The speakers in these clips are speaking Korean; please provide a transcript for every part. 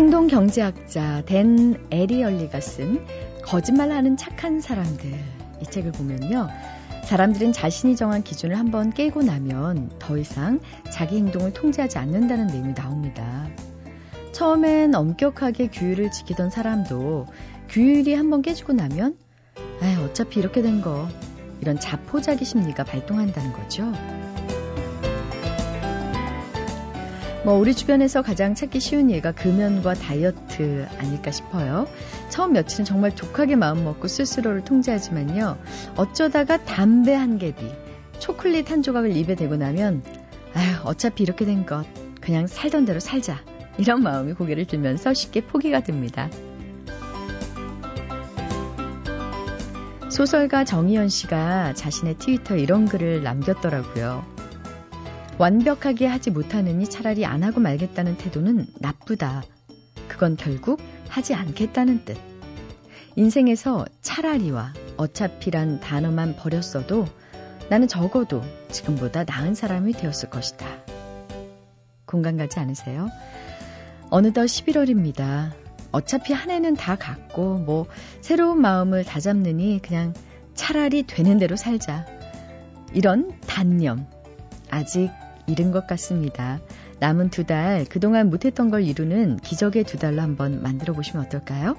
행동 경제학자 댄 에리얼리가 쓴 거짓말하는 착한 사람들 이 책을 보면요. 사람들은 자신이 정한 기준을 한번 깨고 나면 더 이상 자기 행동을 통제하지 않는다는 내용이 나옵니다. 처음엔 엄격하게 규율을 지키던 사람도 규율이 한번 깨지고 나면 아 어차피 이렇게 된 거 이런 자포자기 심리가 발동한다는 거죠. 뭐 우리 주변에서 가장 찾기 쉬운 예가 금연과 다이어트 아닐까 싶어요. 처음 며칠은 정말 독하게 마음 먹고 스스로를 통제하지만요. 어쩌다가 담배 한 개비, 초콜릿 한 조각을 입에 대고 나면 아휴 어차피 이렇게 된 것 그냥 살던 대로 살자 이런 마음이 고개를 들면서 쉽게 포기가 됩니다. 소설가 정희연 씨가 자신의 트위터에 이런 글을 남겼더라고요. 완벽하게 하지 못하느니 차라리 안 하고 말겠다는 태도는 나쁘다. 그건 결국 하지 않겠다는 뜻. 인생에서 차라리와 어차피란 단어만 버렸어도 나는 적어도 지금보다 나은 사람이 되었을 것이다. 공감 가지 않으세요? 어느덧 11월입니다. 어차피 한 해는 다 갔고, 뭐, 새로운 마음을 다잡느니 그냥 차라리 되는 대로 살자. 이런 단념. 아직 이른 것 같습니다. 남은 두 달, 그동안 못했던 걸 이루는 기적의 두 달로 한번 만들어 보시면 어떨까요?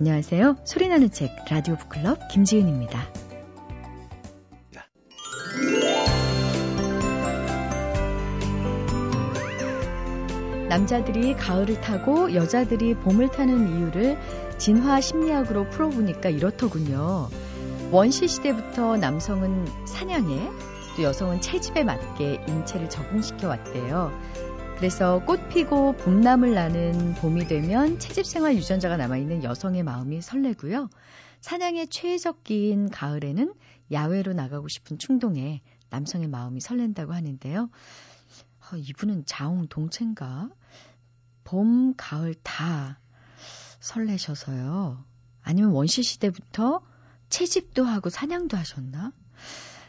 안녕하세요. 소리나는 책, 라디오 북클럽 김지은입니다. 남자들이 가을을 타고 여자들이 봄을 타는 이유를 진화 심리학으로 풀어보니까 이렇더군요. 원시 시대부터 남성은 사냥에 또 여성은 채집에 맞게 인체를 적응시켜 왔대요. 그래서 꽃 피고 봄나물 나는 봄이 되면 채집 생활 유전자가 남아있는 여성의 마음이 설레고요. 사냥의 최적기인 가을에는 야외로 나가고 싶은 충동에 남성의 마음이 설렌다고 하는데요. 어, 이분은 자웅 동체인가? 봄, 가을 다 설레셔서요. 아니면 원시 시대부터 채집도 하고 사냥도 하셨나?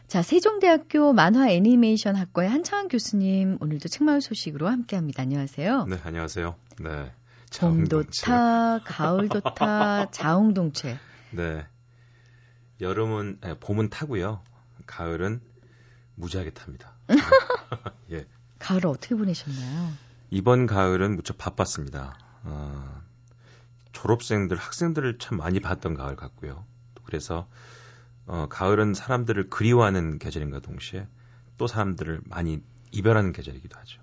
자, 세종대학교 만화 애니메이션 학과의 한창환 교수님 오늘도 책마을 소식으로 함께합니다. 안녕하세요. 네, 안녕하세요. 네. 봄도 타, 가을도 타, 자웅동체. 네. 여름은 네, 봄은 타고요. 가을은 무지하게 탑니다. 예. 가을을 어떻게 보내셨나요? 이번 가을은 무척 바빴습니다. 어, 졸업생들, 학생들을 참 많이 봤던 가을 같고요. 그래서 어, 가을은 사람들을 그리워하는 계절인가 동시에 또 사람들을 많이 이별하는 계절이기도 하죠.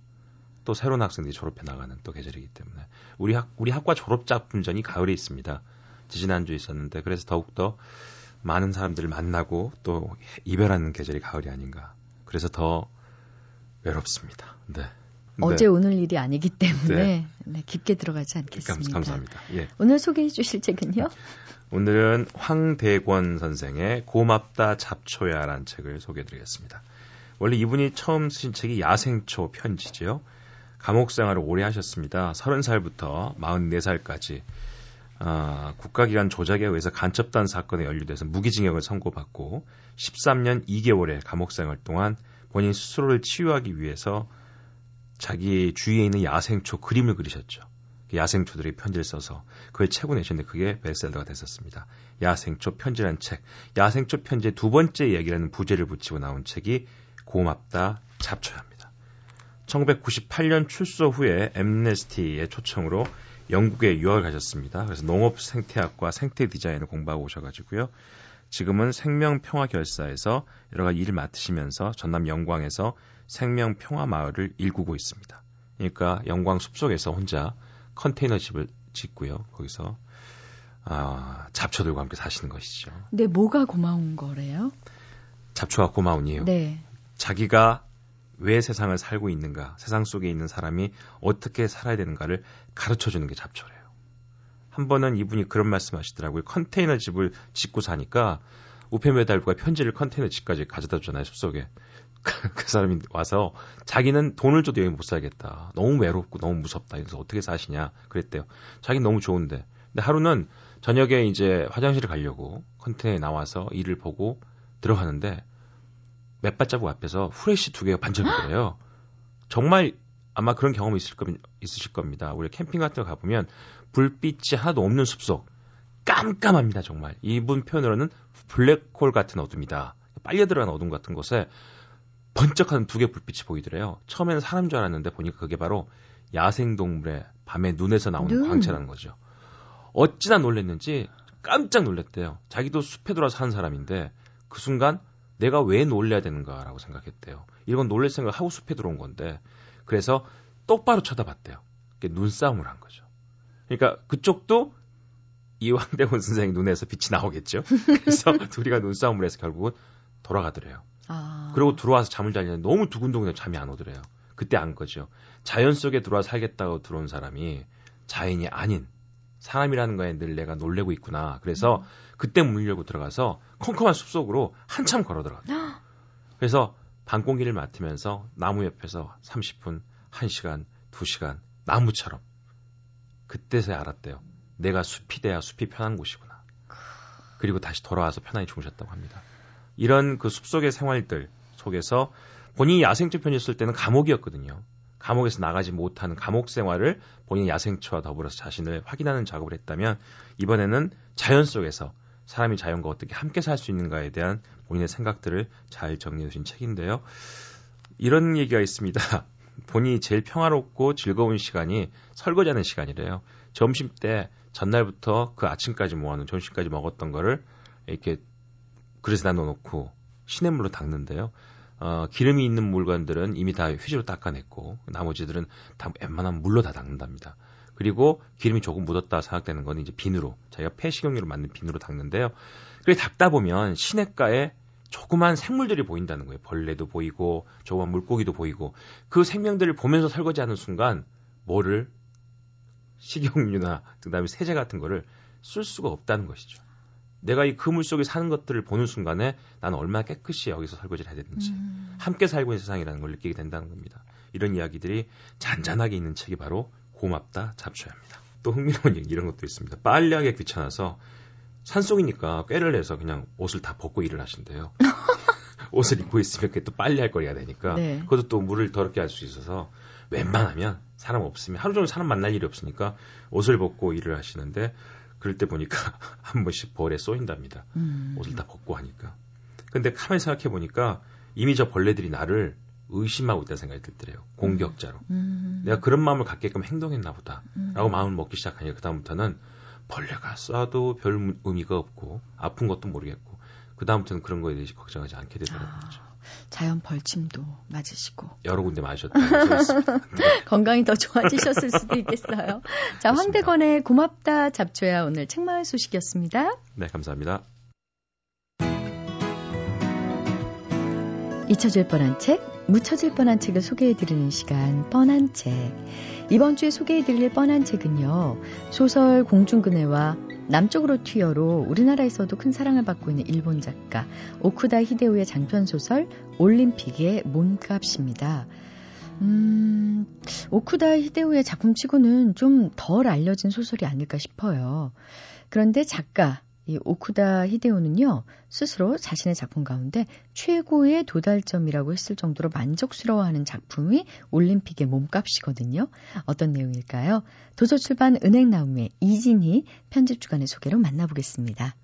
또 새로운 학생들이 졸업해 나가는 또 계절이기 때문에 우리 학 우리 학과 졸업작 분전이 가을에 있습니다. 지지난주에 있었는데 그래서 더욱더 많은 사람들을 만나고 또 이별하는 계절이 가을이 아닌가. 그래서 더 외롭습니다. 네. 어제 오늘 일이 아니기 때문에 네. 네, 깊게 들어가지 않겠습니다. 감, 사합니다 예. 오늘 소개해 주실 책은요? 오늘은 황대권 선생의 고맙다 잡초야라는 책을 소개해 드리겠습니다. 원래 이분이 처음 쓰신 책이 야생초 편지지요. 감옥 생활을 오래 하셨습니다. 30살부터 44살까지 아, 국가기관 조작에 의해서 간첩단 사건에 연루돼서 무기징역을 선고받고 13년 2개월의 감옥 생활 동안 본인 스스로를 치유하기 위해서 자기 주위에 있는 야생초 그림을 그리셨죠. 그 야생초들이 편지를 써서 그걸 책을 내셨는데 그게 베스트셀러가 됐었습니다. 야생초 편지라는 책. 야생초 편지의 두 번째 얘기라는 부제를 붙이고 나온 책이 고맙다 잡초야입니다. 1998년 출소 후에 엠네스티의 초청으로 영국에 유학을 가셨습니다. 그래서 농업 생태학과 생태 디자인을 공부하고 오셔가지고요. 지금은 생명평화결사에서 여러 가지 일을 맡으시면서 전남 영광에서 생명 평화 마을을 일구고 있습니다. 그러니까 영광 숲속에서 혼자 컨테이너 집을 짓고요. 거기서 아, 잡초들과 함께 사시는 것이죠. 근데 뭐가 고마운 거래요? 잡초가 고마운 이유. 네. 자기가 왜 세상을 살고 있는가, 세상 속에 있는 사람이 어떻게 살아야 되는가를 가르쳐 주는 게 잡초래요. 한 번은 이분이 그런 말씀 하시더라고요. 컨테이너 집을 짓고 사니까 우페메달부가 편지를 컨테이너 집까지 가져다 주잖아요, 숲속에. 그 사람이 와서 자기는 돈을 줘도 여기 못 살겠다. 너무 외롭고 너무 무섭다. 그래서 어떻게 사시냐 그랬대요. 자기는 너무 좋은데. 근데 하루는 저녁에 이제 화장실을 가려고 컨테이너에 나와서 일을 보고 들어가는데 몇 발자국 앞에서 후레쉬 두 개가 반짝이더래요. 정말 아마 그런 경험이 있을 거, 있으실 겁니다. 우리 캠핑 같은 거 가보면 불빛이 하나도 없는 숲속 깜깜합니다 정말 이분 표현으로는 블랙홀 같은 어둠이다 빨려 들어간 어둠 같은 곳에 번쩍하는 두 개 불빛이 보이더래요 처음에는 사람 줄 알았는데 보니까 그게 바로 야생 동물의 밤에 눈에서 나오는 눈. 광채라는 거죠 어찌나 놀랬는지 깜짝 놀랐대요 자기도 숲에 들어와서 사는 사람인데 그 순간 내가 왜 놀래야 되는가라고 생각했대요 이건 놀랄 생각 하고 숲에 들어온 건데 그래서 똑바로 쳐다봤대요 눈싸움을 한 거죠 그러니까 그쪽도 이 황대훈 선생 눈에서 빛이 나오겠죠. 그래서 둘이가 눈싸움을 해서 결국은 돌아가더래요. 아. 그리고 들어와서 잠을 자려는데 너무 두근두근 잠이 안 오더래요. 그때 안 거죠. 자연 속에 들어와 살겠다고 들어온 사람이 자연이 아닌 사람이라는 거에 늘 내가 놀래고 있구나. 그래서 음. 그때 문을 열고 들어가서 컴컴한 숲속으로 한참 걸어 들어갔어요. 그래서 밤공기를 맡으면서 나무 옆에서 30분, 1시간, 2시간 나무처럼 그때서야 알았대요. 내가 숲이 돼야 숲이 편한 곳이구나. 그리고 다시 돌아와서 편안히 주무셨다고 합니다. 이런 그 숲속의 생활들 속에서 본인이 야생초 편이었을 때는 감옥이었거든요. 감옥에서 나가지 못하는 감옥 생활을 본인 야생초와 더불어서 자신을 확인하는 작업을 했다면 이번에는 자연 속에서 사람이 자연과 어떻게 함께 살 수 있는가에 대한 본인의 생각들을 잘 정리해 주신 책인데요. 이런 얘기가 있습니다. 본인이 제일 평화롭고 즐거운 시간이 설거지하는 시간이래요. 점심 때 전날부터 그 아침까지 모아놓은 점심까지 먹었던 거를 이렇게 그릇에 다 넣어놓고 시냇물로 닦는데요. 어, 기름이 있는 물건들은 이미 다 휴지로 닦아냈고 나머지들은 다 웬만하면 물로 다 닦는답니다. 그리고 기름이 조금 묻었다 생각되는 건 이제 비누로 자기가 폐식용유로 만든 비누로 닦는데요. 그래 닦다 보면 시냇가에 조그만 생물들이 보인다는 거예요. 벌레도 보이고 조그만 물고기도 보이고 그 생명들을 보면서 설거지하는 순간 뭐를 식용유나 그다음에 세제 같은 거를 쓸 수가 없다는 것이죠. 내가 이 그물 속에 사는 것들을 보는 순간에 나는 얼마나 깨끗이 여기서 설거지를 해야 되는지 음. 함께 살고 있는 세상이라는 걸 느끼게 된다는 겁니다. 이런 이야기들이 잔잔하게 있는 책이 바로 고맙다 잡초야 합니다. 또 흥미로운 얘기 이런 것도 있습니다. 빨래하기 귀찮아서 산속이니까 꾀를 내서 그냥 옷을 다 벗고 일을 하신대요. 옷을 입고 있으면 그게 또 빨래할 거리가 되니까 네. 그것도 또 물을 더럽게 할 수 있어서 웬만하면 사람 없으면 하루 종일 사람 만날 일이 없으니까 옷을 벗고 일을 하시는데 그럴 때 보니까 한 번씩 벌에 쏘인답니다. 음. 옷을 다 벗고 하니까. 근데 가만히 생각해 보니까 이미 저 벌레들이 나를 의심하고 있다는 생각이 들더래요. 공격자로. 음. 내가 그런 마음을 갖게끔 행동했나 보다. 음. 라고 마음을 먹기 시작하니까 그다음부터는 벌레가 쏴도 별 의미가 없고 아픈 것도 모르겠고 그다음부터는 그런 거에 대해서 걱정하지 않게 되더라고요. 아. 자연 벌침도 맞으시고 여러 군데 맞으셨다. 건강이 더 좋아지셨을 수도 있겠어요. 자, 황대건의 고맙다 잡초야 오늘 책마을 소식이었습니다. 네, 감사합니다. 잊혀질 뻔한 책, 묻혀질 뻔한 책을 소개해드리는 시간, 뻔한 책. 이번 주에 소개해드릴 뻔한 책은요, 소설 공중근해와 남쪽으로 튀어로 우리나라에서도 큰 사랑을 받고 있는 일본 작가 오쿠다 히데오의 장편 소설 올림픽의 몸값입니다. 음, 오쿠다 히데오의 작품치고는 좀 덜 알려진 소설이 아닐까 싶어요. 그런데 작가 이 오쿠다 히데오는요, 스스로 자신의 작품 가운데 최고의 도달점이라고 했을 정도로 만족스러워하는 작품이 올림픽의 몸값이거든요. 어떤 내용일까요? 도서출판 은행나움의 이진희 편집주간의 소개로 만나보겠습니다.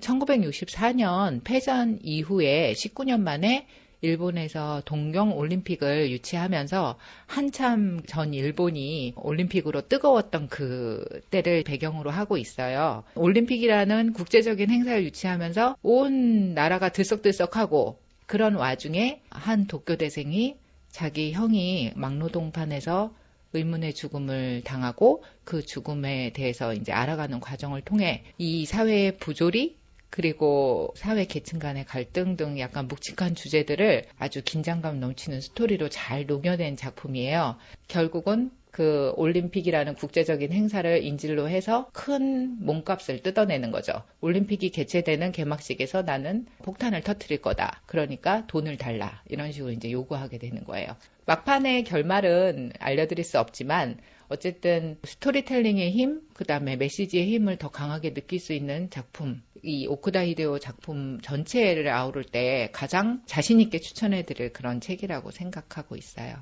1964년 패전 이후에 19년 만에 일본에서 동경 올림픽을 유치하면서 한참 전 일본이 올림픽으로 뜨거웠던 그 때를 배경으로 하고 있어요. 올림픽이라는 국제적인 행사를 유치하면서 온 나라가 들썩들썩하고 그런 와중에 한 도쿄대생이 자기 형이 막노동판에서 의문의 죽음을 당하고 그 죽음에 대해서 이제 알아가는 과정을 통해 이 사회의 부조리 그리고 사회 계층 간의 갈등 등 약간 묵직한 주제들을 아주 긴장감 넘치는 스토리로 잘 녹여낸 작품이에요. 결국은 그 올림픽이라는 국제적인 행사를 인질로 해서 큰 몸값을 뜯어내는 거죠. 올림픽이 개최되는 개막식에서 나는 폭탄을 터트릴 거다. 그러니까 돈을 달라. 이런 식으로 이제 요구하게 되는 거예요. 막판의 결말은 알려드릴 수 없지만 어쨌든 스토리텔링의 힘, 그 다음에 메시지의 힘을 더 강하게 느낄 수 있는 작품. 이 오쿠다 히데오 작품 전체를 아우를 때 가장 자신있게 추천해드릴 그런 책이라고 생각하고 있어요.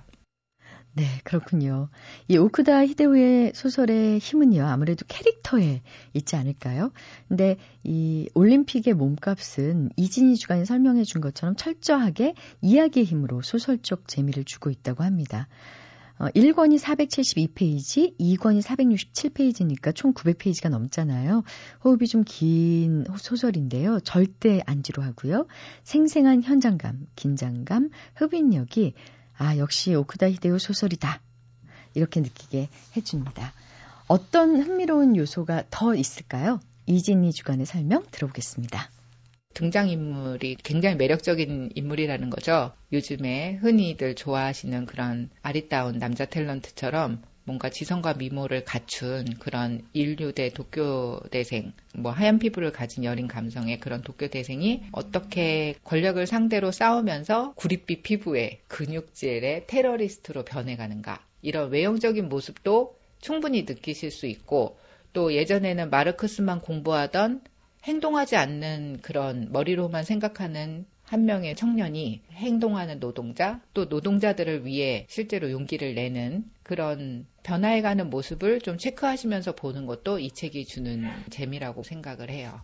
네, 그렇군요. 이 오쿠다 히데우의 소설의 힘은요, 아무래도 캐릭터에 있지 않을까요? 근데 이 올림픽의 몸값은 이진희 주간이 설명해 준 것처럼 철저하게 이야기의 힘으로 소설적 재미를 주고 있다고 합니다. 어, 1권이 472페이지, 2권이 467페이지니까 총 900페이지가 넘잖아요. 호흡이 좀 긴 소설인데요. 절대 안 지루하고요. 생생한 현장감, 긴장감, 흡인력이 아, 역시 오크다 히데오 소설이다. 이렇게 느끼게 해줍니다. 어떤 흥미로운 요소가 더 있을까요? 이진희 주간의 설명 들어보겠습니다. 등장인물이 굉장히 매력적인 인물이라는 거죠. 요즘에 흔히들 좋아하시는 그런 아리따운 남자 탤런트처럼 뭔가 지성과 미모를 갖춘 그런 인류대 도쿄대생, 뭐 하얀 피부를 가진 여린 감성의 그런 도쿄대생이 어떻게 권력을 상대로 싸우면서 구릿빛 피부에 근육질의 테러리스트로 변해가는가. 이런 외형적인 모습도 충분히 느끼실 수 있고 또 예전에는 마르크스만 공부하던 행동하지 않는 그런 머리로만 생각하는 한 명의 청년이 행동하는 노동자, 또 노동자들을 위해 실제로 용기를 내는 그런 변화해가는 모습을 좀 체크하시면서 보는 것도 이 책이 주는 재미라고 생각을 해요.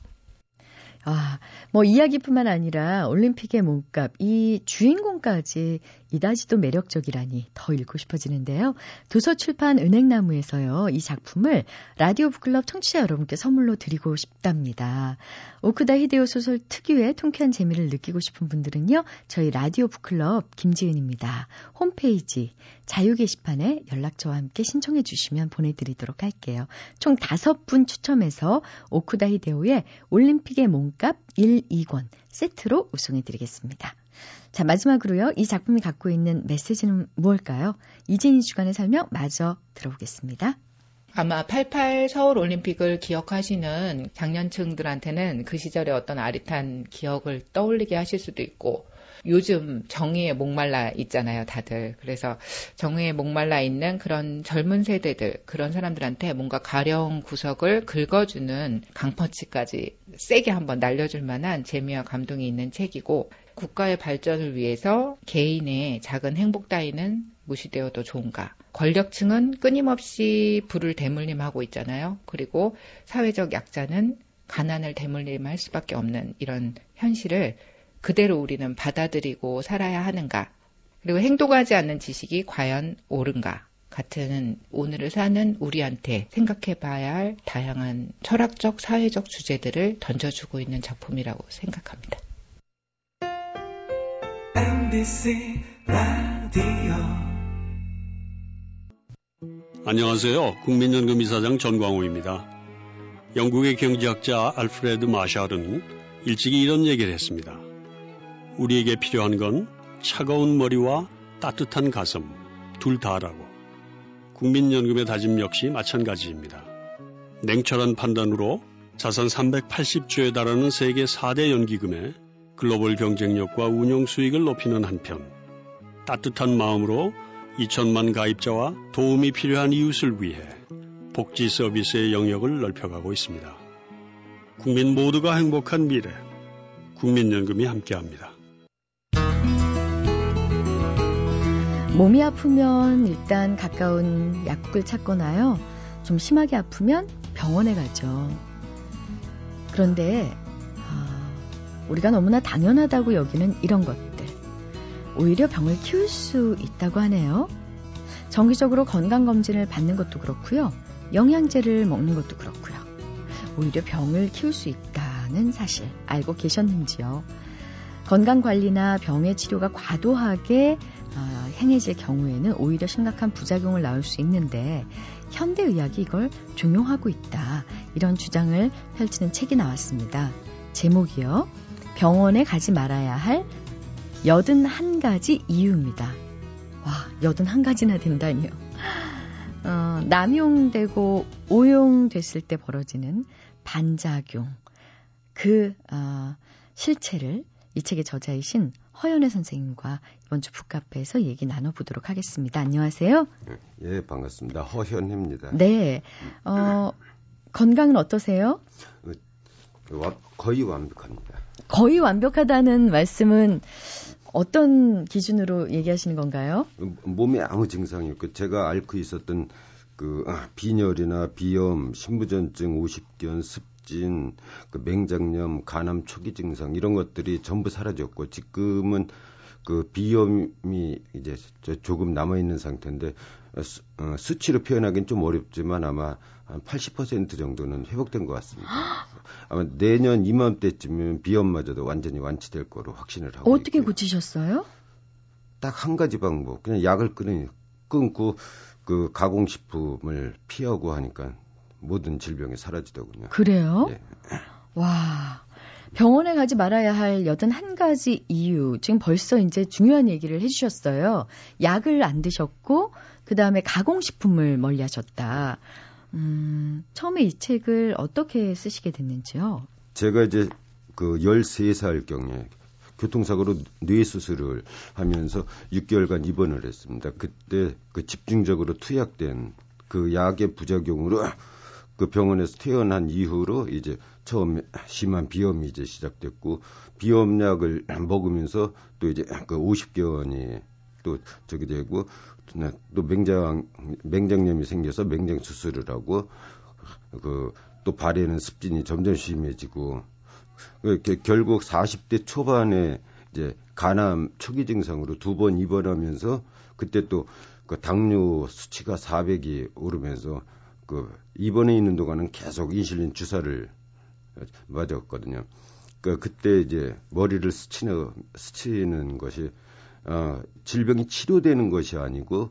아, 뭐 이야기뿐만 아니라 올림픽의 몸값, 이 주인공까지 이다지도 매력적이라니 더 읽고 싶어지는데요. 도서출판 은행나무에서요, 이 작품을 라디오 북클럽 청취자 여러분께 선물로 드리고 싶답니다. 오크다 히데오 소설 특유의 통쾌한 재미를 느끼고 싶은 분들은요, 저희 라디오 북클럽 김지은입니다. 홈페이지 자유 게시판에 연락처와 함께 신청해 주시면 보내드리도록 할게요. 총 다섯 분 추첨해서 오크다 히데오의 올림픽의 몸값 1, 2권 세트로 우승해 드리겠습니다. 자, 마지막으로요. 이 작품이 갖고 있는 메시지는 무엇일까요? 이진희 주간의 설명 마저 들어보겠습니다. 아마 88 서울 올림픽을 기억하시는 장년층들한테는 그 시절의 어떤 아릿한 기억을 떠올리게 하실 수도 있고 요즘 정의에 목말라 있잖아요, 다들. 그래서 정의에 목말라 있는 그런 젊은 세대들, 그런 사람들한테 뭔가 가령 구석을 긁어주는 강펀치까지 세게 한번 날려줄 만한 재미와 감동이 있는 책이고 국가의 발전을 위해서 개인의 작은 행복 따위는 무시되어도 좋은가. 권력층은 끊임없이 불을 대물림하고 있잖아요. 그리고 사회적 약자는 가난을 대물림할 수밖에 없는 이런 현실을 그대로 우리는 받아들이고 살아야 하는가. 그리고 행동하지 않는 지식이 과연 옳은가. 같은 오늘을 사는 우리한테 생각해 봐야 할 다양한 철학적, 사회적 주제들을 던져주고 있는 작품이라고 생각합니다. MBC 라디오 안녕하세요. 국민연금 이사장 전광호입니다. 영국의 경제학자 알프레드 마샬은 일찍이 이런 얘기를 했습니다. 우리에게 필요한 건 차가운 머리와 따뜻한 가슴 둘 다라고. 국민연금의 다짐 역시 마찬가지입니다. 냉철한 판단으로 자산 380조에 달하는 세계 4대 연기금에 글로벌 경쟁력과 운영 수익을 높이는 한편 따뜻한 마음으로 2천만 가입자와 도움이 필요한 이웃을 위해 복지 서비스의 영역을 넓혀가고 있습니다. 국민 모두가 행복한 미래, 국민연금이 함께합니다. 몸이 아프면 일단 가까운 약국을 찾거나요. 좀 심하게 아프면 병원에 가죠. 그런데 우리가 너무나 당연하다고 여기는 이런 것들. 오히려 병을 키울 수 있다고 하네요. 정기적으로 건강검진을 받는 것도 그렇고요. 영양제를 먹는 것도 그렇고요. 오히려 병을 키울 수 있다는 사실 알고 계셨는지요? 건강관리나 병의 치료가 과도하게 어, 행해질 경우에는 오히려 심각한 부작용을 낳을 수 있는데 현대의학이 이걸 종용하고 있다. 이런 주장을 펼치는 책이 나왔습니다. 제목이요. 병원에 가지 말아야 할 여든 한 가지 이유입니다. 와, 여든 한 가지나 된다니요. 어, 남용되고 오용됐을 때 벌어지는 반작용. 그, 어, 실체를 이 책의 저자이신 허연애 선생님과 이번 주 북카페에서 얘기 나눠보도록 하겠습니다. 안녕하세요. 예, 반갑습니다. 허현입니다. 네. 어, 건강은 어떠세요? 어, 거의 완벽합니다. 거의 완벽하다는 말씀은 어떤 기준으로 얘기하시는 건가요? 몸에 아무 증상이 없고 제가 앓고 있었던 그 아, 빈혈이나 비염, 신부전증, 오십견, 습진, 그 맹장염, 간암 초기 증상 이런 것들이 전부 사라졌고 지금은 그 비염이 이제 조금 남아 있는 상태인데 수, 어, 수치로 표현하기는 좀 어렵지만 아마 한 80% 정도는 회복된 것 같습니다. 아마 내년 이맘때쯤이면 비염마저도 완전히 완치될 거로 확신을 하고 어떻게 있고요. 고치셨어요? 딱 한 가지 방법. 그냥 약을 끊, 끊고 그 가공식품을 피하고 하니까 모든 질병이 사라지더군요. 그래요? 예. 와. 병원에 가지 말아야 할 여든 한 가지 이유. 지금 벌써 이제 중요한 얘기를 해주셨어요. 약을 안 드셨고, 그 다음에 가공식품을 멀리 하셨다. 음, 처음에 이 책을 어떻게 쓰시게 됐는지요? 제가 이제 그 13살 경에 교통사고로 뇌 수술을 하면서 6개월간 입원을 했습니다. 그때 그 집중적으로 투약된 그 약의 부작용으로 그 병원에서 퇴원한 이후로 이제 처음 심한 비염이 이제 시작됐고 비염약을 먹으면서 또 이제 그 50개월이 또 저기 되고 또 맹장 맹장염이 생겨서 맹장 수술을 하고 그 또 발에는 습진이 점점 심해지고 그 결국 40대 초반에 이제 간암 초기 증상으로 두 번 입원하면서 그때 또 그 당뇨 수치가 400이 오르면서 그 입원해 있는 동안은 계속 인슐린 주사를 맞았거든요. 그 그때 이제 머리를 스치는 스치는 것이 어 질병이 치료되는 것이 아니고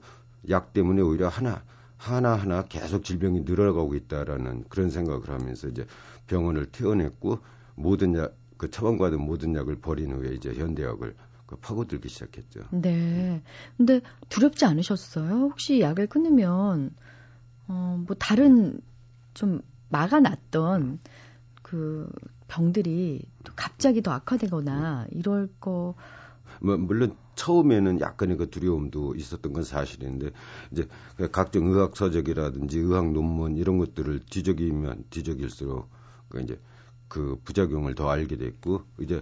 약 때문에 오히려 하나 하나 하나 계속 질병이 늘어가고 있다라는 그런 생각을 하면서 이제 병원을 퇴원했고 모든 약, 그 처방받은 모든 약을 버린 후에 이제 현대약을 그 파고들기 시작했죠. 네. 근데 두렵지 않으셨어요? 혹시 약을 끊으면, 어, 뭐 다른 좀 막아놨던 그 병들이 또 갑자기 더 악화되거나 이럴 거. 뭐, 물론 처음에는 약간의 그 두려움도 있었던 건 사실인데 이제 각종 의학 서적이라든지 의학 논문 이런 것들을 뒤적이면 뒤적일수록 그 이제 그 부작용을 더 알게 됐고 이제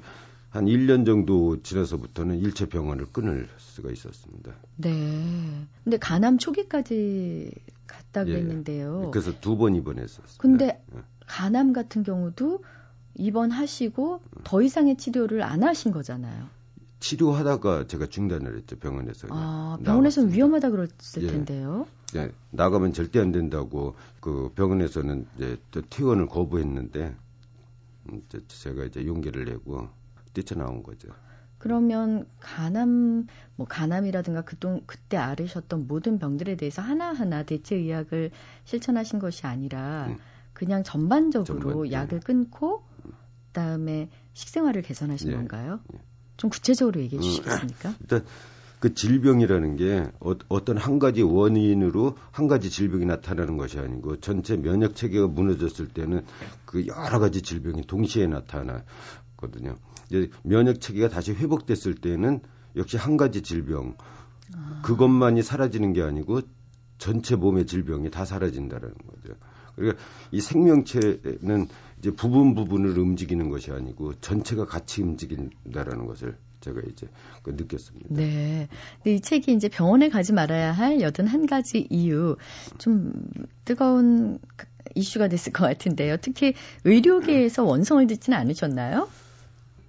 한 1년 정도 지나서부터는 일체 병원을 끊을 수가 있었습니다. 네. 근데 간암 초기까지 갔다고 예, 했는데요. 그래서 두 번 입원했었습니다. 근데 예. 간암 같은 경우도 입원하시고 더 이상의 치료를 안 하신 거잖아요. 치료하다가 제가 중단을 했죠 병원에서. 아, 병원에서는. 위험하다 그랬을 예. 텐데요. 예, 나가면 절대 안 된다고 그 병원에서는 이제 또 퇴원을 거부했는데 음, 저- 제가 이제 용기를 내고 뛰쳐나온 거죠. 그러면 간암 뭐 간암이라든가 그동 그때 앓으셨던 모든 병들에 대해서 하나하나 대체 의학을 실천하신 것이 아니라 음. 그냥 전반적으로 전반, 예. 약을 끊고 그다음에 식생활을 개선하신 예, 건가요? 예. 좀 구체적으로 얘기해 음, 주시겠습니까? 일단 그 질병이라는 게 어, 떤한 가지 원인으로 한 가지 질병이 나타나는 것이 아니고 전체 면역 체계가 무너졌을 때는 그 여러 가지 질병이 동시에 나타나거든요. 이제 면역 체계가 다시 회복됐을 때는 역시 한 가지 질병 그것만이 사라지는 게 아니고 전체 몸의 질병이 다 사라진다라는 거죠. 그러니까 이 생명체는 이제 부분 부분을 움직이는 것이 아니고 전체가 같이 움직인다라는 것을 제가 이제 그 느꼈습니다. 네. 근데 이 책이 이제 병원에 가지 말아야 할 여든 한 가지 이유 좀 뜨거운 이슈가 됐을 것 같은데요. 특히 의료계에서 원성을 듣지는 않으셨나요?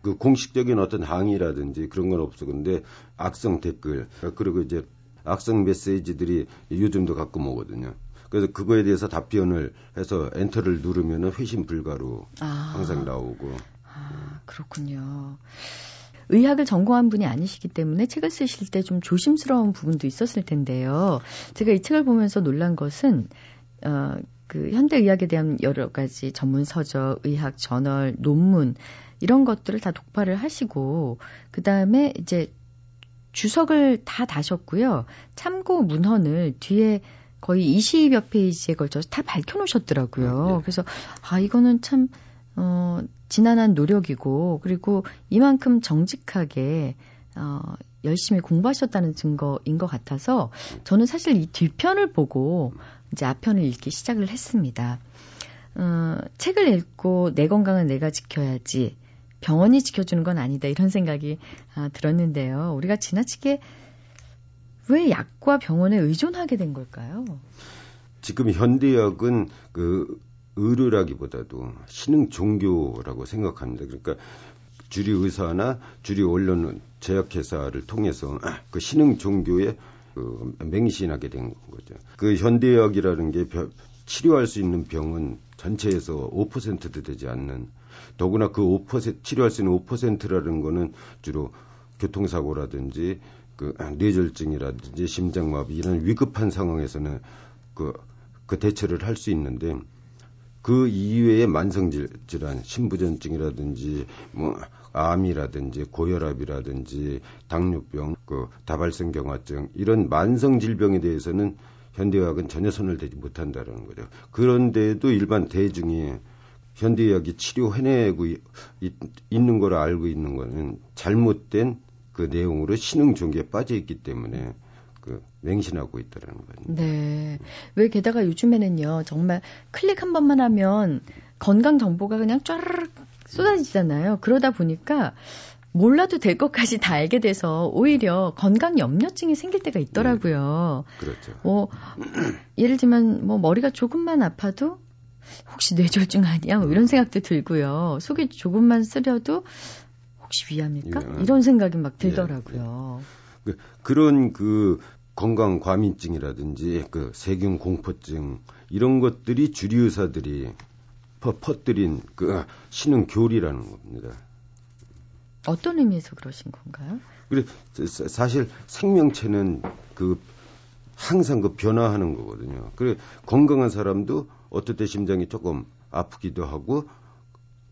그 공식적인 어떤 항의라든지 그런 건 없어. 근데 악성 댓글 그리고 이제 악성 메시지들이 요즘도 가끔 오거든요. 그래서 그거에 대해서 답변을 해서 엔터를 누르면은 회신 불가로 아. 항상 나오고 아, 그렇군요. 의학을 전공한 분이 아니시기 때문에 책을 쓰실 때 좀 조심스러운 부분도 있었을 텐데요. 제가 이 책을 보면서 놀란 것은, 어, 그 현대의학에 대한 여러 가지 전문 서적, 의학 저널, 논문, 이런 것들을 다 독파를 하시고, 그 다음에 이제 주석을 다 다셨고요. 참고 문헌을 뒤에 거의 20여 페이지에 걸쳐서 다 밝혀놓으셨더라고요. 네, 네. 그래서, 아, 이거는 참, 어, 지난한 노력이고, 그리고 이만큼 정직하게, 어, 열심히 공부하셨다는 증거인 것 같아서, 저는 사실 이 뒤편을 보고, 이제 앞편을 읽기 시작을 했습니다. 어, 책을 읽고 내 건강은 내가 지켜야지. 병원이 지켜주는 건 아니다 이런 생각이 아, 들었는데요. 우리가 지나치게 왜 약과 병원에 의존하게 된 걸까요? 지금 현대약은 그 의료라기보다도 신흥 종교라고 생각합니다. 그러니까 주류 의사나 주류 언론 제약회사를 통해서 그 신흥 종교에 그 맹신하게 된 거죠. 그 현대의학이라는 게 치료할 수 있는 병은 전체에서 5%도 되지 않는 더구나 그 5% 치료할 수 있는 5%라는 거는 주로 교통사고라든지 그 뇌졸중이라든지 심장마비 이런 위급한 상황에서는 그, 그 대처를 할 수 있는데 그 이외의 만성 질환, 신부전증이라든지 뭐 암이라든지 고혈압이라든지 당뇨병, 그 다발성 경화증 이런 만성 질병에 대해서는 현대의학은 전혀 손을 대지 못한다는 거죠. 그런데도 일반 대중이 현대의학이 치료해내고 있는 걸 알고 있는 거는 잘못된 그 내용으로 신흥 종교에 빠져 있기 때문에 그 맹신하고 있다는 거죠. 네. 왜 게다가 요즘에는요, 정말 클릭 한 번만 하면 건강 정보가 그냥 쫘르륵 쏟아지잖아요. 그러다 보니까 몰라도 될 것까지 다 알게 돼서 오히려 건강 염려증이 생길 때가 있더라고요. 네. 그렇죠. 뭐 예를 들면 뭐 머리가 조금만 아파도 혹시 뇌졸중 아니야? 뭐 이런 생각도 들고요. 속이 조금만 쓰려도 혹시 위암일까? 예. 이런 생각이 막 들더라고요. 예. 그, 그런 그 건강 과민증이라든지 그 세균 공포증 이런 것들이 주류 의사들이 퍼, 퍼뜨린 그 신흥 교리라는 겁니다. 어떤 의미에서 그러신 건가요? 그래 사실 생명체는 그 항상 그 변화하는 거거든요. 그래 건강한 사람도 어떨 때 심장이 조금 아프기도 하고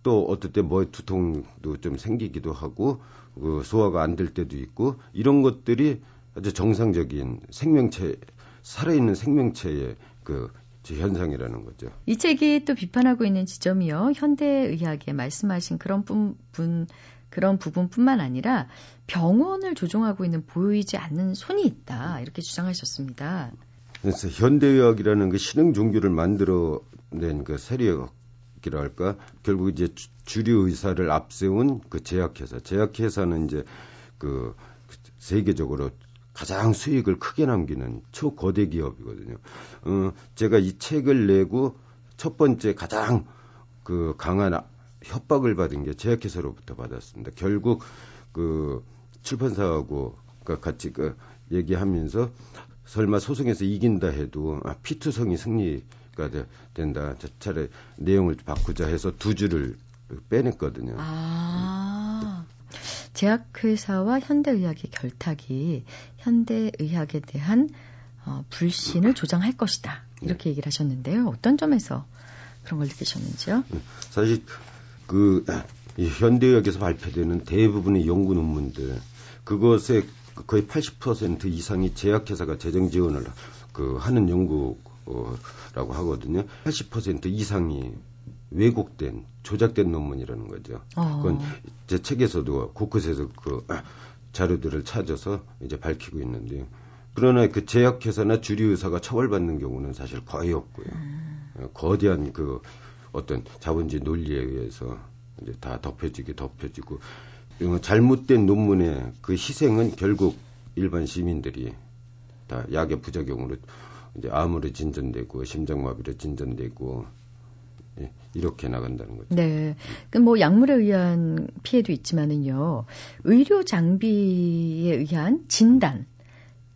또 어떨 때 머리 두통도 좀 생기기도 하고 그 소화가 안 될 때도 있고 이런 것들이 아주 정상적인 생명체 살아있는 생명체의 그 현상이라는 거죠. 이 책이 또 비판하고 있는 지점이요. 현대의학에 말씀하신 그런 분, 분 그런 부분뿐만 아니라 병원을 조종하고 있는 보이지 않는 손이 있다 이렇게 주장하셨습니다. 그래서 현대의학이라는 그 신흥 종교를 만들어낸 그 세력 이랄까 결국 이제 주류 의사를 앞세운 그 제약회사, 제약회사는 이제 그 세계적으로 가장 수익을 크게 남기는 초거대 기업이거든요. 어, 제가 이 책을 내고 첫 번째 가장 그 강한 협박을 받은 게 제약회사로부터 받았습니다. 결국 그 출판사하고 같이 그 얘기하면서 설마 소송에서 이긴다 해도 아, 피투성이 승리 가 되, 된다. 차라리 내용을 바꾸자 해서 두 줄을 빼냈거든요. 아. 제약회사와 현대의학의 결탁이 현대의학에 대한 어, 불신을 조장할 것이다. 이렇게 얘기를 하셨는데요. 어떤 점에서 그런 걸 느끼셨는지요? 네, 사실 그 현대의학에서 발표되는 대부분의 연구 논문들 그것의 거의 80% 이상이 제약회사가 재정 지원을 그 하는 연구 라고 하거든요. 80% 이상이 왜곡된 조작된 논문이라는 거죠. 어. 그건 제 책에서도 곳곳에서 그 자료들을 찾아서 이제 밝히고 있는데요. 그러나 그 제약회사나 주류회사가 처벌받는 경우는 사실 거의 없고요. 음. 거대한 그 어떤 자본주의 논리에 의해서 이제 다 덮여지게 덮여지고 잘못된 논문의 그 희생은 결국 일반 시민들이 다 약의 부작용으로 이제 암으로 진전되고 심장마비로 진전되고 예, 이렇게 나간다는 거죠. 네. 그뭐 약물에 의한 피해도 있지만은요. 의료 장비에 의한 진단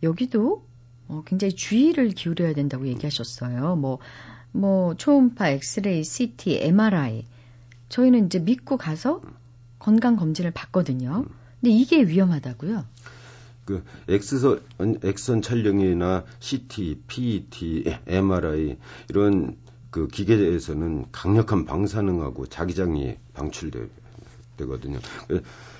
여기도 어, 굉장히 주의를 기울여야 된다고 얘기하셨어요. 뭐, 뭐, 초음파, 엑스레이, CT, MRI. 저희는 이제 믿고 가서 건강 검진을 받거든요. 근데 이게 위험하다고요? 그 엑스선, 엑선 촬영이나 CT, PET, MRI 이런 그 기계에서는 강력한 방사능하고 자기장이 방출되거든요.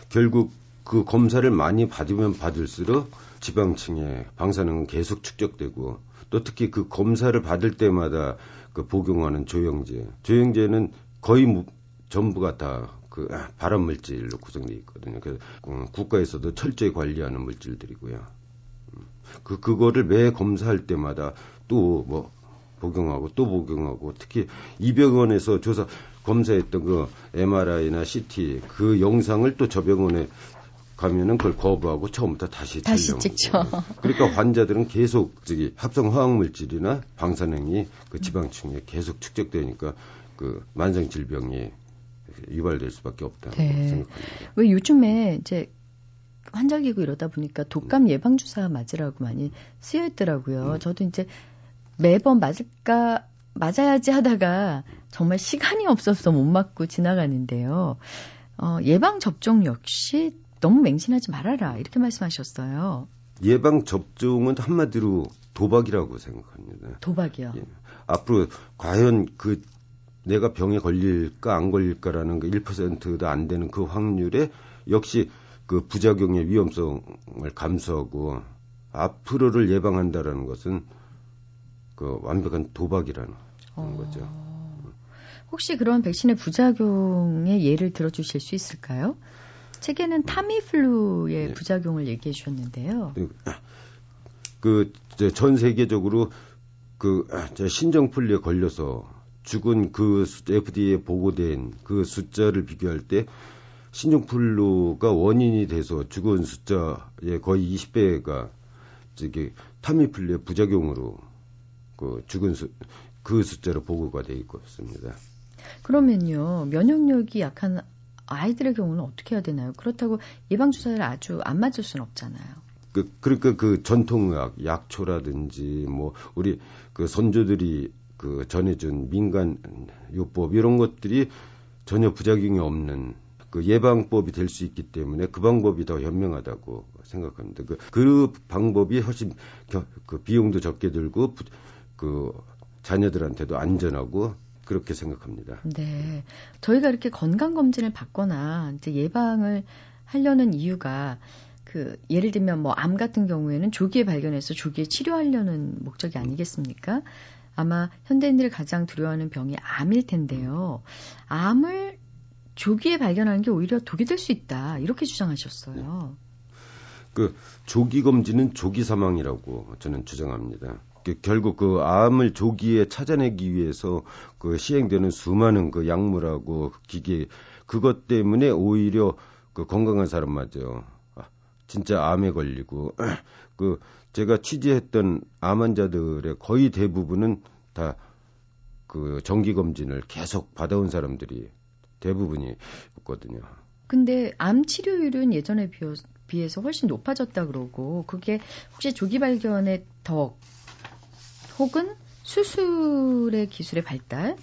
결국 그 검사를 많이 받으면 받을수록 지방층에 방사능은 계속 축적되고 또 특히 그 검사를 받을 때마다 그 복용하는 조영제, 조영제는 거의 무, 전부가 다 그 발암 물질로 구성되어 있거든요. 그래서 어, 국가에서도 철저히 관리하는 물질들이고요. 음, 그 그거를 매 검사할 때마다 또 뭐 복용하고 또 복용하고 특히 이 병원에서 조사 검사했던 그 MRI나 CT 그 영상을 또 저 병원에 가면은 그걸 거부하고 처음부터 다시 다시. 찍죠. 그러니까 환자들은 계속 저기 합성 화학 물질이나 방사능이 그 지방층에 계속 축적되니까 그 만성 질병이 유발될 수밖에 없다고 네. 생각합니다. 왜 요즘에 이제 환절기고 이러다 보니까 독감 예방 주사 맞으라고 많이 쓰여 있더라고요. 음. 저도 이제 매번 맞을까 맞아야지 하다가 정말 시간이 없어서 못 맞고 지나가는데요. 어, 예방 접종 역시 너무 맹신하지 말아라 이렇게 말씀하셨어요. 예방 접종은 한마디로 도박이라고 생각합니다. 도박이요. 예. 앞으로 과연 그 내가 병에 걸릴까 안 걸릴까라는 그 1%도 안 되는 그 확률에 역시 그 부작용의 위험성을 감수하고 앞으로를 예방한다라는 것은 그 완벽한 도박이라는 어, 거죠. 혹시 그런 백신의 부작용의 예를 들어주실 수 있을까요? 책에는 타미플루의 네. 부작용을 얘기해 주셨는데요. 그 전 세계적으로 그저 신종플루에 걸려서 죽은 그 FDA에 보고된 그 숫자를 비교할 때 신종플루가 원인이 돼서 죽은 숫자의 거의 20배가 저기 타미플루의 부작용으로 그 죽은 수, 그 숫자로 보고가 돼 있습니다. 그러면요, 면역력이 약한 아이들의 경우는 어떻게 해야 되나요? 그렇다고 예방 주사를 아주 안 맞을 수는 없잖아요. 그, 그러니까 그 전통의학, 약초라든지 뭐 우리 그 선조들이 그 전해준 민간 요법 이런 것들이 전혀 부작용이 없는 그 예방법이 될 수 있기 때문에 그 방법이 더 현명하다고 생각합니다. 그, 그 방법이 훨씬 겨, 그 비용도 적게 들고 부, 그 자녀들한테도 안전하고 그렇게 생각합니다. 네. 저희가 이렇게 건강검진을 받거나 이제 예방을 하려는 이유가 그 예를 들면 뭐 암 같은 경우에는 조기에 발견해서 조기에 치료하려는 목적이 아니겠습니까? 아마 현대인들이 가장 두려워하는 병이 암일 텐데요. 암을 조기에 발견하는 게 오히려 독이 될 수 있다. 이렇게 주장하셨어요. 그 조기 검진은 조기 사망이라고 저는 주장합니다. 그 결국 그 암을 조기에 찾아내기 위해서 그 시행되는 수많은 그 약물하고 기계 그것 때문에 오히려 그 건강한 사람마저 아, 진짜 암에 걸리고 그 제가 취재했던 암 환자들의 거의 대부분은 다 그 정기 검진을 계속 받아온 사람들이 대부분이었거든요. 근데 암 치료율은 예전에 비해, 비해서 훨씬 높아졌다 그러고 그게 혹시 조기 발견의 덕 혹은 수술의 기술의 발달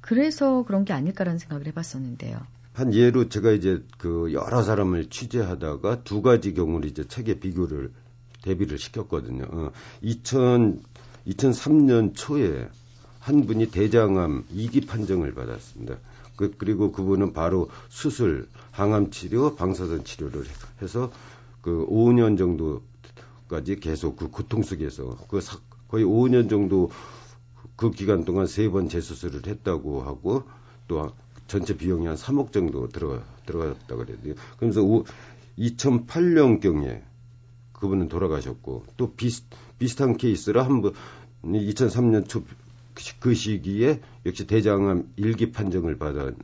그래서 그런 게 아닐까라는 생각을 해봤었는데요. 한 예로 제가 이제 그 여러 사람을 취재하다가 두 가지 경우를 이제 책에 비교를 대비를 시켰거든요. 어, 2000 2003년 초에 한 분이 대장암 2기 판정을 받았습니다. 그, 그리고 그분은 바로 수술, 항암 치료, 방사선 치료를 해서 그 5년 정도까지 계속 그 고통 속에서 그 사, 거의 5년 정도 그 기간 동안 세 번 재수술을 했다고 하고 또 전체 비용이 한 3억 정도 들어 들어갔다 그래요. 그러면서 오, 2008년 경에 그분은 돌아가셨고 또 비슷 비슷한 케이스라 한번 2003년 초 그 시기에 역시 대장암 일기 판정을 받았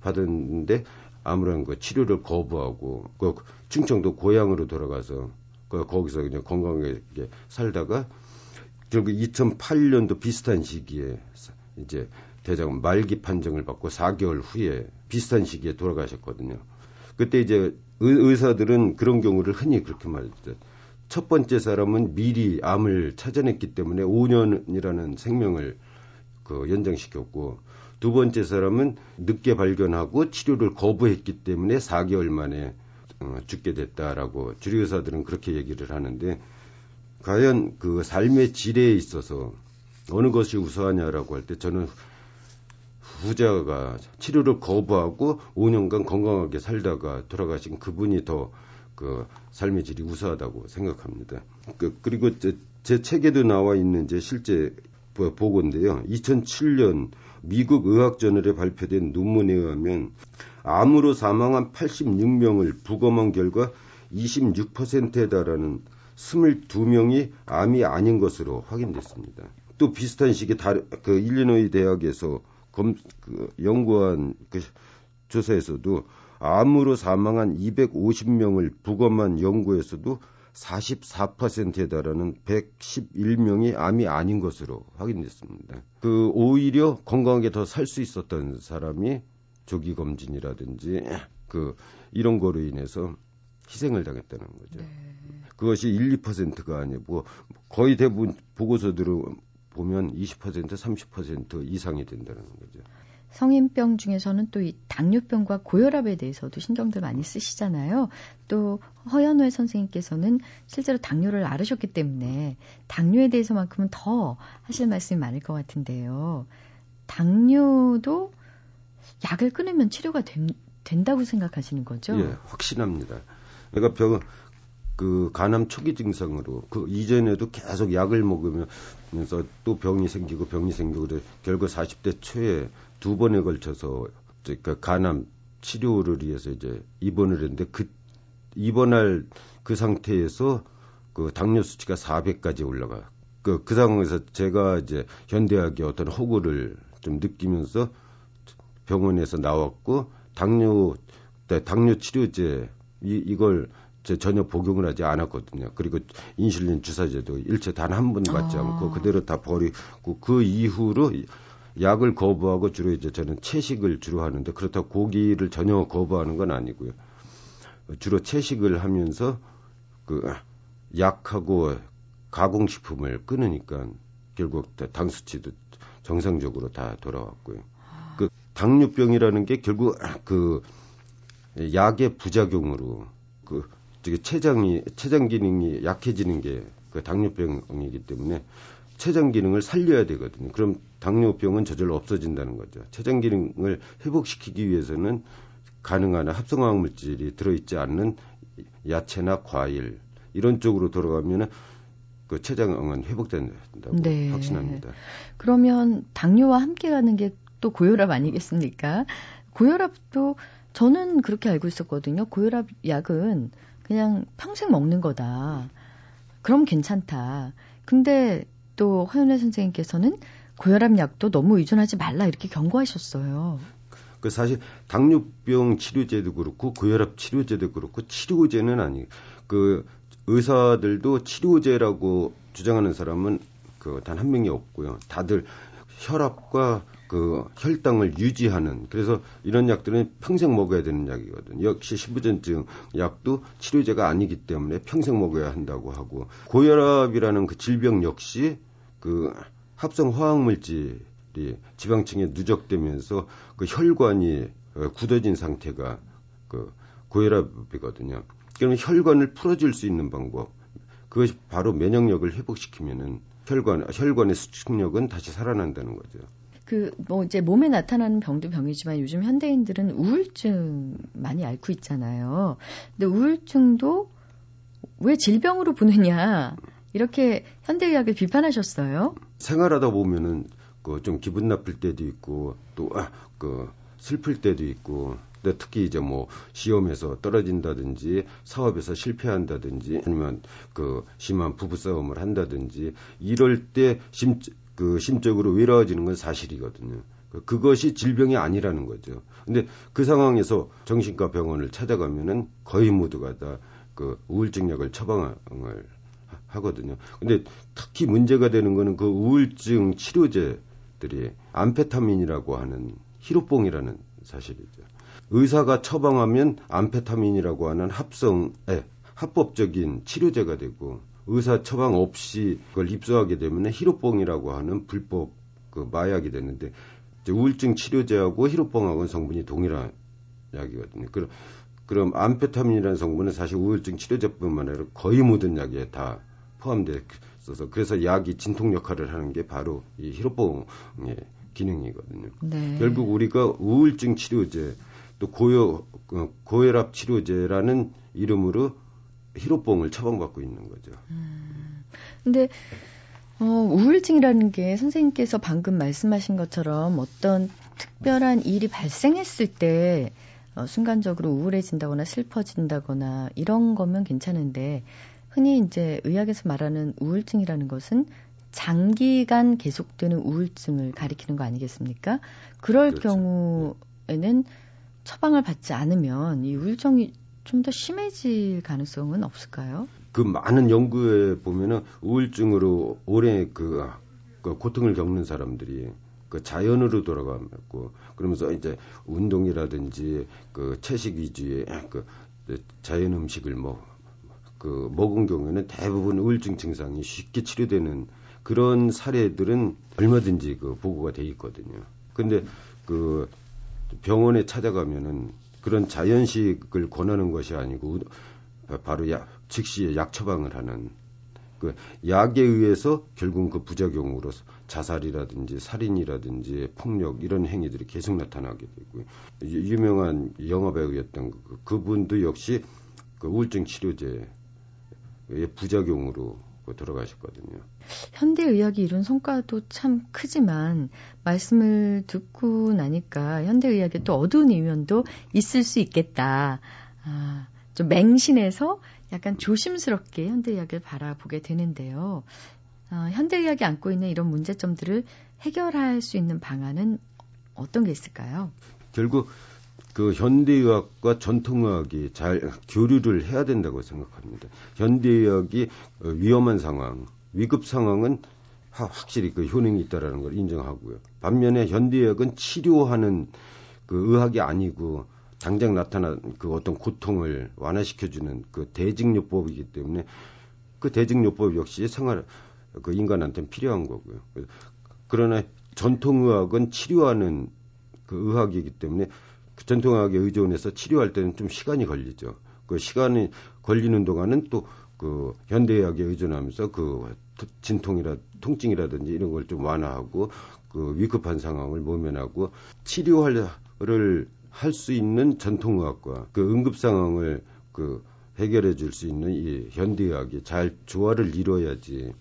받았는데 아무런 그 치료를 거부하고 그 충청도 고향으로 돌아가서 그 거기서 그냥 건강하게 살다가 결국 2008년도 비슷한 시기에 이제 대장암 말기 판정을 받고 4개월 후에 비슷한 시기에 돌아가셨거든요. 그때 이제 의사들은 그런 경우를 흔히 그렇게 말했죠. 첫 번째 사람은 미리 암을 찾아냈기 때문에 5년이라는 생명을 그 연장시켰고 두 번째 사람은 늦게 발견하고 치료를 거부했기 때문에 4개월 만에 어, 죽게 됐다라고 주류 의사들은 그렇게 얘기를 하는데 과연 그 삶의 질에 있어서 어느 것이 우수하냐라고 할 때 저는 후자가 치료를 거부하고 5년간 건강하게 살다가 돌아가신 그분이 더 그 삶의 질이 우수하다고 생각합니다. 그, 그리고 제, 제 책에도 나와 있는 제 실제 보고인데요. 2007년 미국 의학저널에 발표된 논문에 의하면 암으로 사망한 86명을 부검한 결과 26%에 달하는 22명이 암이 아닌 것으로 확인됐습니다. 또 비슷한 다른 그 일리노이 대학에서 검, 그 연구한 그 조사에서도 암으로 사망한 250명을 부검한 연구에서도 44%에 달하는 111명이 암이 아닌 것으로 확인됐습니다. 그 오히려 건강하게 더 살 수 있었던 사람이 조기 검진이라든지 그 이런 거로 인해서 희생을 당했다는 거죠. 네. 그것이 1, 2%가 아니고 거의 대부분 보고서들을 보면 20% 30% 이상이 된다는 거죠. 성인병 중에서는 또 이 당뇨병과 고혈압에 대해서도 신경들 많이 쓰시잖아요. 또 허연회 선생님께서는 실제로 당뇨를 앓으셨기 때문에 당뇨에 대해서만큼은 더 하실 말씀이 많을 것 같은데요. 당뇨도 약을 끊으면 치료가 된, 된다고 생각하시는 거죠? 예, 확신합니다. 그러니까 병, 그 간암 초기 증상으로 그 이전에도 계속 약을 먹으면서 또 병이 생기고 병이 생기고 그래 결국 40대 초에 두 번에 걸쳐서 그러니까 간암 치료를 위해서 이제 입원을 했는데 그 입원할 그 상태에서 그 당뇨 수치가 400까지 올라가. 그, 그 상황에서 제가 이제 현대학의 어떤 호구를 좀 느끼면서 병원에서 나왔고 당뇨 당뇨 치료제 이, 이걸 전혀 복용을 하지 않았거든요. 그리고 인슐린 주사제도 일체 단 한 번 맞지 아. 않고 그대로 다 버리고 그 이후로 약을 거부하고 주로 이제 저는 채식을 주로 하는데 그렇다고 고기를 전혀 거부하는 건 아니고요. 주로 채식을 하면서 그 약하고 가공식품을 끊으니까 결국 당 수치도 정상적으로 다 돌아왔고요. 그 당뇨병이라는 게 결국 그 약의 부작용으로 그 췌장이 췌장 기능이 약해지는 게 그 당뇨병이기 때문에 췌장 기능을 살려야 되거든요. 그럼 당뇨병은 저절로 없어진다는 거죠. 췌장 기능을 회복시키기 위해서는 가능한 합성화학 물질이 들어있지 않는 야채나 과일 이런 쪽으로 돌아가면은 그 췌장은 회복된다고 네. 확신합니다. 그러면 당뇨와 함께 가는 게 또 고혈압 아니겠습니까? 고혈압도 저는 그렇게 알고 있었거든요. 고혈압 약은 그냥 평생 먹는 거다. 그럼 괜찮다. 근데 또 허연애 선생님께서는 고혈압 약도 너무 의존하지 말라 이렇게 경고하셨어요. 그 사실 당뇨병 치료제도 그렇고 고혈압 치료제도 그렇고 치료제는 아니. 그 의사들도 치료제라고 주장하는 사람은 그 단 한 명이 없고요. 다들 혈압과 그 혈당을 유지하는 그래서 이런 약들은 평생 먹어야 되는 약이거든요. 역시 신부전증 약도 치료제가 아니기 때문에 평생 먹어야 한다고 하고 고혈압이라는 그 질병 역시 그 합성 화학 물질이 지방층에 누적되면서 그 혈관이 어, 굳어진 상태가 그 고혈압이거든요. 그러면 혈관을 풀어줄 수 있는 방법 그것이 바로 면역력을 회복시키면은 혈관 혈관의 수축력은 다시 살아난다는 거죠. 그 뭐 이제 몸에 나타나는 병도 병이지만 요즘 현대인들은 우울증 많이 앓고 있잖아요. 근데 우울증도 왜 질병으로 보느냐 이렇게 현대의학을 비판하셨어요. 생활하다 보면은 그 좀 기분 나쁠 때도 있고 또그 아, 슬플 때도 있고 근데 특히 이제 뭐 시험에서 떨어진다든지 사업에서 실패한다든지 아니면 그 심한 부부싸움을 한다든지 이럴 때 심, 그 심적으로 외로워지는 건 사실이거든요. 그, 그것이 질병이 아니라는 거죠. 근데 그 상황에서 정신과 병원을 찾아가면은 거의 모두가 다 그 우울증 약을 처방을 하거든요. 근데 특히 문제가 되는 거는 그 우울증 치료제들이 암페타민이라고 하는 히로뽕이라는 사실이죠. 의사가 처방하면 암페타민이라고 하는 합성, 에, 합법적인 치료제가 되고 의사 처방 없이 그걸 입수하게 되면 히로뽕이라고 하는 불법 그 마약이 되는데 우울증 치료제하고 히로뽕하고는 성분이 동일한 약이거든요. 그럼 그럼 암페타민이라는 성분은 사실 우울증 치료제뿐만 아니라 거의 모든 약에 다 포함되어 있어서 그래서 약이 진통 역할을 하는 게 바로 이 히로뽕의 기능이거든요. 네. 결국 우리가 우울증 치료제 또 고혈 그 고혈압 치료제라는 이름으로 히로뽕을 처방받고 있는 거죠. 음. 근데 어, 우울증이라는 게 선생님께서 방금 말씀하신 것처럼 어떤 특별한 일이 발생했을 때 어, 순간적으로 우울해진다거나 슬퍼진다거나 이런 거면 괜찮은데 흔히 이제 의학에서 말하는 우울증이라는 것은 장기간 계속되는 우울증을 가리키는 거 아니겠습니까? 그럴 그렇죠. 경우에는 처방을 받지 않으면 이 우울증이 좀 더 심해질 가능성은 없을까요? 그 많은 연구에 보면은 우울증으로 오래 그, 그 고통을 겪는 사람들이 그 자연으로 돌아가고 그러면서 이제 운동이라든지 그 채식 위주의 그 자연 음식을 뭐 그 먹은 경우에는 대부분 우울증 증상이 쉽게 치료되는 그런 사례들은 얼마든지 그 보고가 돼 있거든요. 근데 그 병원에 찾아가면은 그런 자연식을 권하는 것이 아니고 바로 약, 즉시 약 처방을 하는 그 약에 의해서 결국 그 부작용으로 자살이라든지 살인이라든지 폭력 이런 행위들이 계속 나타나게 되고요. 유명한 영화 배우였던 그, 그분도 역시 그 우울증 치료제의 부작용으로 돌아가셨거든요. 현대의학이 이룬 성과도 참 크지만 말씀을 듣고 나니까 현대의학에 또 어두운 이면도 있을 수 있겠다. 아, 좀 맹신해서 약간 조심스럽게 현대의학을 바라보게 되는데요. 어, 현대의학이 안고 있는 이런 문제점들을 해결할 수 있는 방안은 어떤 게 있을까요? 결국 그 현대의학과 전통의학이 잘 교류를 해야 된다고 생각합니다. 현대의학이 위험한 상황, 위급 상황은 확실히 그 효능이 있다라는 걸 인정하고요. 반면에 현대의학은 치료하는 그 의학이 아니고 당장 나타난 그 어떤 고통을 완화시켜주는 그 대증요법이기 때문에 그 대증요법 역시 생활 그 인간한테는 필요한 거고요. 그러나 전통의학은 치료하는 그 의학이기 때문에 그 전통의학에 의존해서 치료할 때는 좀 시간이 걸리죠. 그 시간이 걸리는 동안은 또 그 현대의학에 의존하면서 그 진통이라 통증이라든지 이런 걸 좀 완화하고 그 위급한 상황을 모면하고 치료를 할 수 있는 전통의학과 그 응급 상황을 그 해결해 줄 수 있는 이 현대의학이 잘 조화를 이뤄야지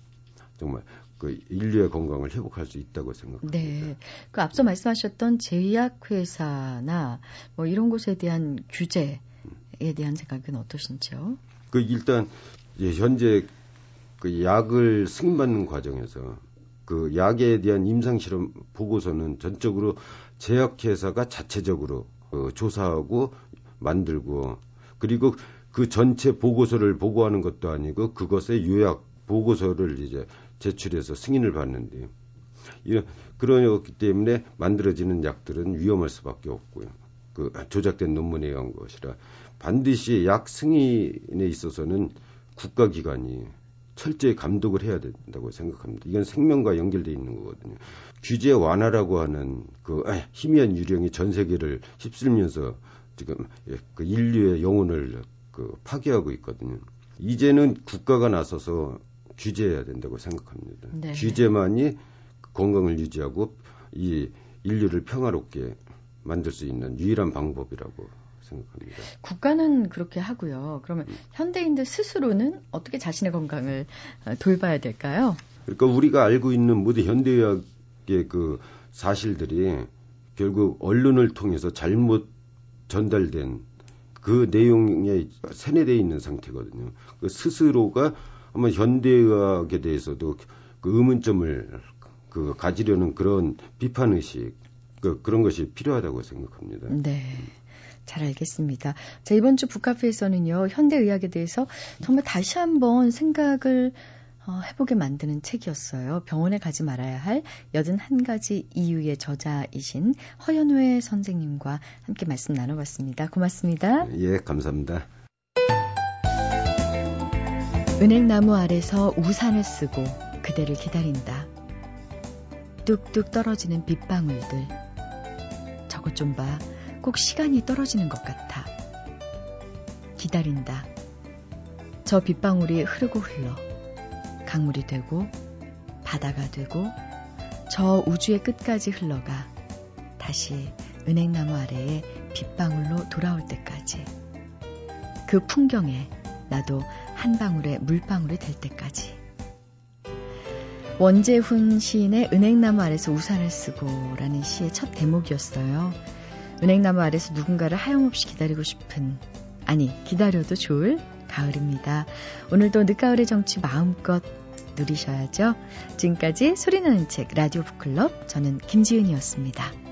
정말 그 인류의 건강을 회복할 수 있다고 생각합니다. 네. 그 앞서 말씀하셨던 제약회사나 뭐 이런 곳에 대한 규제에 대한 생각은 어떠신지요? 그 일단 현재 그 약을 승인받는 과정에서 그 약에 대한 임상실험 보고서는 전적으로 제약회사가 자체적으로 그 조사하고 만들고 그리고 그 전체 보고서를 보고하는 것도 아니고 그것의 요약 보고서를 이제 제출해서 승인을 받는데 이런 그러기 때문에 만들어지는 약들은 위험할 수밖에 없고요. 그 조작된 논문에 의한 것이라 반드시 약 승인에 있어서는 국가기관이 철저히 감독을 해야 된다고 생각합니다. 이건 생명과 연결돼 있는 거거든요. 규제 완화라고 하는 그 희미한 유령이 전 세계를 휩쓸면서 지금 예, 그 인류의 영혼을 그 파괴하고 있거든요. 이제는 국가가 나서서 규제해야 된다고 생각합니다. 네. 규제만이 건강을 유지하고 이 인류를 평화롭게 만들 수 있는 유일한 방법이라고 생각합니다. 국가는 그렇게 하고요. 그러면 음. 현대인들 스스로는 어떻게 자신의 건강을 어, 돌봐야 될까요? 그러니까 우리가 알고 있는 모든 현대의학의 그 사실들이 결국 언론을 통해서 잘못 전달된 그 내용에 세뇌되어 있는 상태거든요. 그 스스로가 아마 현대의학에 대해서도 그 의문점을 그 가지려는 그런 비판 의식 그 그런 것이 필요하다고 생각합니다. 네. 잘 알겠습니다. 자, 이번 주 북카페에서는요, 현대의학에 대해서 정말 다시 한번 생각을 어, 해보게 만드는 책이었어요. 병원에 가지 말아야 할 81가지 이유의 저자이신 허연회 선생님과 함께 말씀 나눠봤습니다. 고맙습니다. 예, 감사합니다. 은행나무 아래서 우산을 쓰고 그대를 기다린다. 뚝뚝 떨어지는 빗방울들. 저것 좀 봐. 꼭 시간이 떨어지는 것 같아. 기다린다. 저 빗방울이 흐르고 흘러. 강물이 되고, 바다가 되고, 저 우주의 끝까지 흘러가. 다시 은행나무 아래에 빗방울로 돌아올 때까지. 그 풍경에 나도 한 방울의 물방울이 될 때까지. 원재훈 시인의 은행나무 아래서 우산을 쓰고라는 시의 첫 대목이었어요. 은행나무 아래서 누군가를 하염없이 기다리고 싶은, 아니, 기다려도 좋을 가을입니다. 오늘도 늦가을의 정치 마음껏 누리셔야죠. 지금까지 소리나는 책 라디오 북클럽 저는 김지은이었습니다.